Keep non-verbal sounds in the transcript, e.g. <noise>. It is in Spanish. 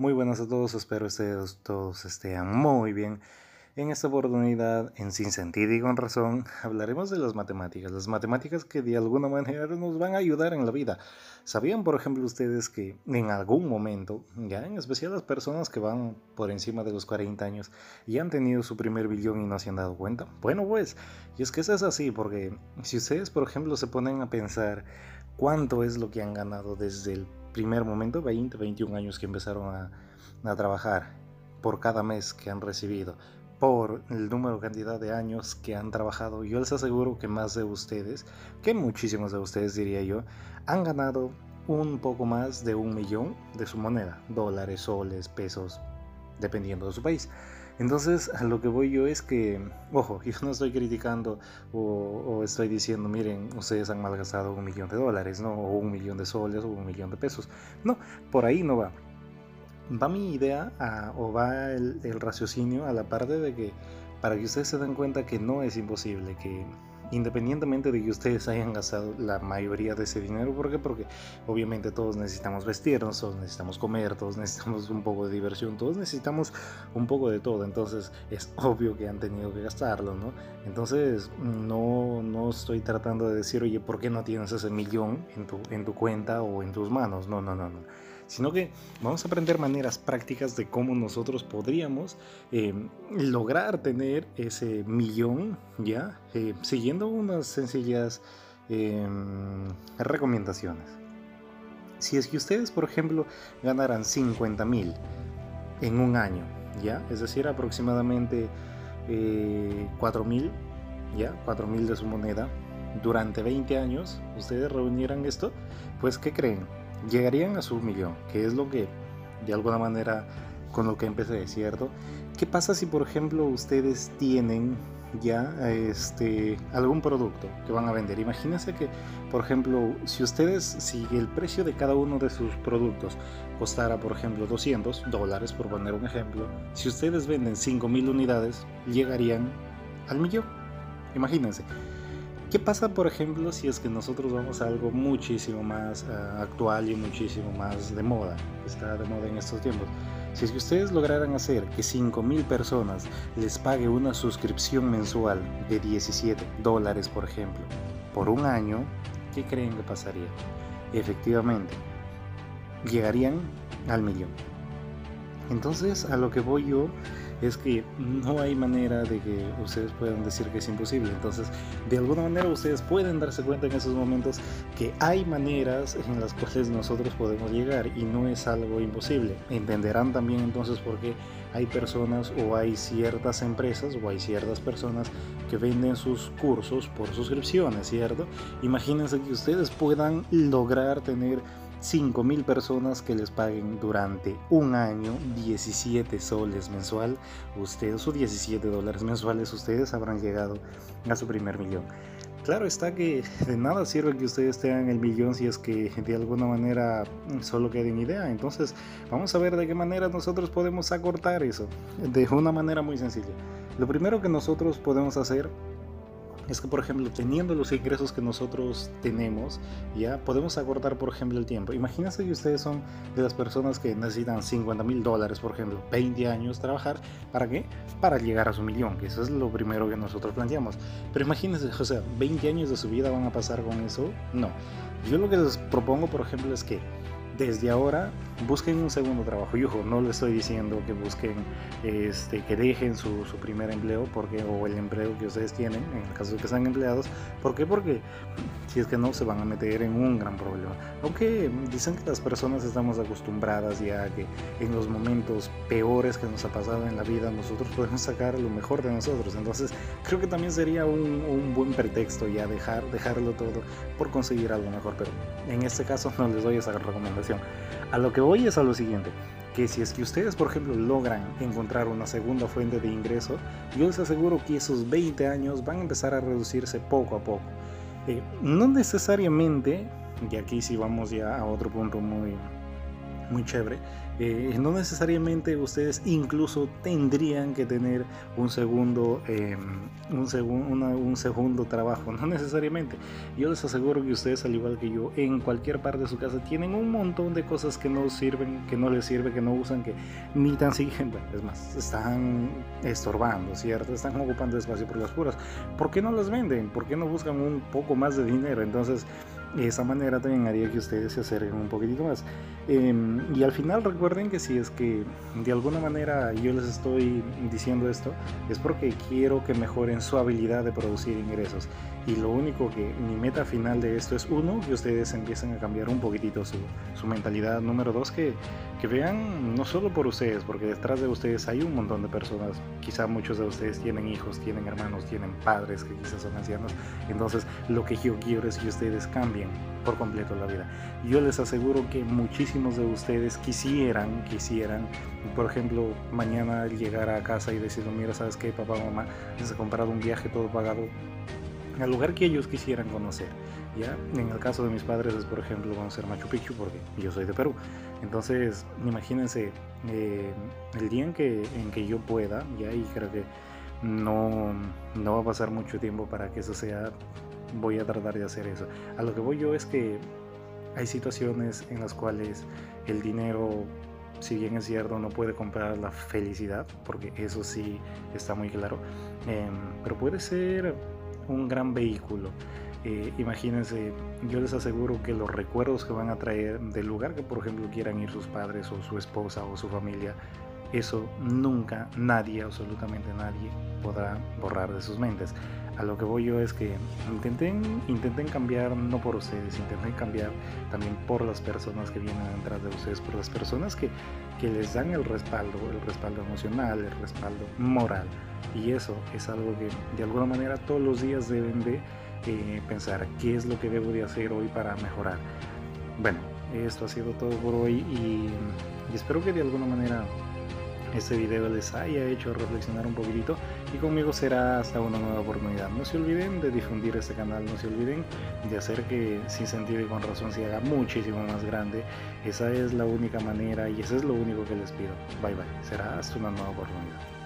Muy buenas a todos, espero ustedes todos estén muy bien. En esta oportunidad, en Sin Sentido y con Razón, <laughs> hablaremos de las matemáticas, las matemáticas que de alguna manera nos van a ayudar en la vida. ¿Sabían, por ejemplo, ustedes que en algún momento, ya en especial las personas que van por encima de los 40 años y han tenido su primer billón y no se han dado cuenta? Bueno, pues, y es que eso es así, porque si ustedes, por ejemplo, se ponen a pensar cuánto es lo que han ganado desde el primer momento, 20, 21 años que empezaron a, trabajar por cada mes que han recibido, por el número cantidad de años que han trabajado, yo les aseguro que más de ustedes, que muchísimos de ustedes diría yo, han ganado un poco más de un millón de su moneda, dólares, soles, pesos, dependiendo de su país. Entonces, a lo que voy yo es que, ojo, yo no estoy criticando o, estoy diciendo, miren, ustedes han malgastado un millón de dólares, ¿no? O un millón de soles o un millón de pesos. No, por ahí no va. Va mi idea o va el, el raciocinio a la parte de que, para que ustedes se den cuenta que no es imposible, que independientemente de que ustedes hayan gastado la mayoría de ese dinero. ¿Por qué? Porque obviamente todos necesitamos vestirnos, todos necesitamos comer, todos necesitamos un poco de diversión, todos necesitamos un poco de todo. Entonces es <laughs> obvio que han tenido que gastarlo, ¿no? Entonces no, no estoy tratando de decir, oye, ¿por qué no tienes ese millón en tu, en tu cuenta o en tus manos? No, no, no, no sino que vamos a aprender maneras prácticas de cómo nosotros podríamos eh, lograr tener ese millón, ¿ya? Eh, siguiendo unas sencillas em, recomendaciones. Si es que ustedes, por ejemplo, ganaran 50 mil en un año, ¿ya? Es decir, aproximadamente 4 eh, mil, ¿ya? 4 mil de su moneda durante 20 años, ustedes reunieran esto, pues ¿qué creen? Llegarían a su millón, que es lo que de alguna manera con lo que empecé, ¿cierto? ¿Qué pasa si por ejemplo ustedes tienen ya este algún producto que van a vender? Imagínense que por ejemplo, si ustedes si el precio de cada uno de sus productos costara por ejemplo 200 dólares por poner un ejemplo, si ustedes venden 5000 unidades, llegarían al millón. Imagínense. ¿Qué pasa, por ejemplo, si es que nosotros vamos a algo muchísimo más uh, actual y muchísimo más de moda, está de moda en estos tiempos? Si es que ustedes lograran hacer que 5.000 personas les pague una suscripción mensual de 17 dólares, por ejemplo, por un año, ¿qué creen que pasaría? Efectivamente, llegarían al millón. Entonces, a lo que voy yo es que no hay manera de que ustedes puedan decir que es imposible. Entonces, de alguna manera ustedes pueden darse cuenta en esos momentos que hay maneras en las cuales nosotros podemos llegar y no es algo imposible. Entenderán también entonces por qué hay personas o hay ciertas empresas o hay ciertas personas que venden sus cursos por suscripciones, ¿cierto? Imagínense que ustedes puedan lograr tener 5.000 personas que les paguen durante un año 17 soles mensual, ustedes o 17 dólares mensuales, ustedes habrán llegado a su primer millón. Claro está que de nada sirve que ustedes tengan el millón si es que de alguna manera solo queden idea. Entonces vamos a ver de qué manera nosotros podemos acortar eso. De una manera muy sencilla. Lo primero que nosotros podemos hacer es que, por ejemplo, teniendo los ingresos que nosotros tenemos, ya podemos acortar, por ejemplo, el tiempo. Imagínense que ustedes son de las personas que necesitan 50 mil dólares, por ejemplo, 20 años trabajar. ¿Para qué? Para llegar a su millón, que eso es lo primero que nosotros planteamos. Pero imagínense, o sea, 20 años de su vida van a pasar con eso. No. Yo lo que les propongo, por ejemplo, es que desde ahora busquen un segundo trabajo. Y ojo, no les estoy diciendo que busquen, este, que dejen su, su, primer empleo porque, o el empleo que ustedes tienen, en el caso de que sean empleados. ¿Por qué? Porque si es que no, se van a meter en un gran problema. Aunque dicen que las personas estamos acostumbradas ya a que en los momentos peores que nos ha pasado en la vida, nosotros podemos sacar lo mejor de nosotros. Entonces, creo que también sería un, un buen pretexto ya dejar, dejarlo todo por conseguir algo mejor. Pero en este caso <laughs> no les doy esa recomendación. A lo que voy es a lo siguiente, que si es que ustedes, por ejemplo, logran encontrar una segunda fuente de ingreso, yo les aseguro que esos 20 años van a empezar a reducirse poco a poco. Eh, no necesariamente, y aquí sí vamos ya a otro punto muy, muy chévere. Eh, no necesariamente ustedes incluso tendrían que tener un segundo, em, un, un segundo trabajo, <laughs> no necesariamente. Yo les aseguro que ustedes, al igual que yo, en cualquier parte de su casa tienen un montón de cosas que no sirven, que no les sirve, que no usan, que ni tan siquiera, es más, están estorbando, ¿cierto? Están ocupando espacio por las puras. ¿Por qué no las venden? ¿Por qué no buscan un poco más de dinero? Entonces, esa manera también haría que ustedes se acerquen un poquitito más. Em, y al final recuerden que si es que de alguna manera yo les estoy diciendo esto, es porque quiero que mejoren su habilidad de producir ingresos. Y lo único que mi meta final de esto es, uno, que ustedes empiecen a cambiar un poquitito su, su mentalidad. Número dos, que, que vean no solo por ustedes, porque detrás de ustedes hay un montón de personas. Quizá muchos de ustedes tienen hijos, tienen hermanos, tienen padres que quizás son ancianos. Entonces lo que yo quiero es que ustedes cambien por completo la vida. Yo les aseguro que muchísimos de ustedes quisieran, quisieran, por ejemplo, mañana llegar a casa y decir, mira, ¿sabes qué, papá, mamá? Les he comprado un viaje todo pagado al lugar que ellos quisieran conocer. ¿ya? En el caso de mis padres es, por ejemplo, conocer Machu Picchu, porque yo soy de Perú. Entonces, imagínense eh, el día en que, en que yo pueda, ya, y creo que no, no va a pasar mucho tiempo para que eso sea voy a tratar de hacer eso. A lo que voy yo es que hay situaciones en las cuales el dinero, si bien es cierto, no puede comprar la felicidad, porque eso sí está muy claro, em, pero puede ser un gran vehículo. Eh, imagínense, yo les aseguro que los recuerdos que van a traer del lugar que por ejemplo quieran ir sus padres o su esposa o su familia, eso nunca nadie, absolutamente nadie, podrá borrar de sus mentes. A lo que voy yo es que intenten, intenten cambiar no por ustedes, intenten cambiar también por las personas que vienen detrás de ustedes, por las personas que, que les dan el respaldo, el respaldo emocional, el respaldo moral. Y eso es algo que de alguna manera todos los días deben de eh, pensar qué es lo que debo de hacer hoy para mejorar. Bueno, esto ha sido todo por hoy y espero que de alguna manera este video les haya hecho reflexionar un poquitito y conmigo será hasta una nueva oportunidad. No se olviden de difundir este canal, no se olviden de hacer que sin sentido y con razón se haga muchísimo más grande. Esa es la única manera y eso es lo único que les pido. Bye bye, será hasta una nueva oportunidad.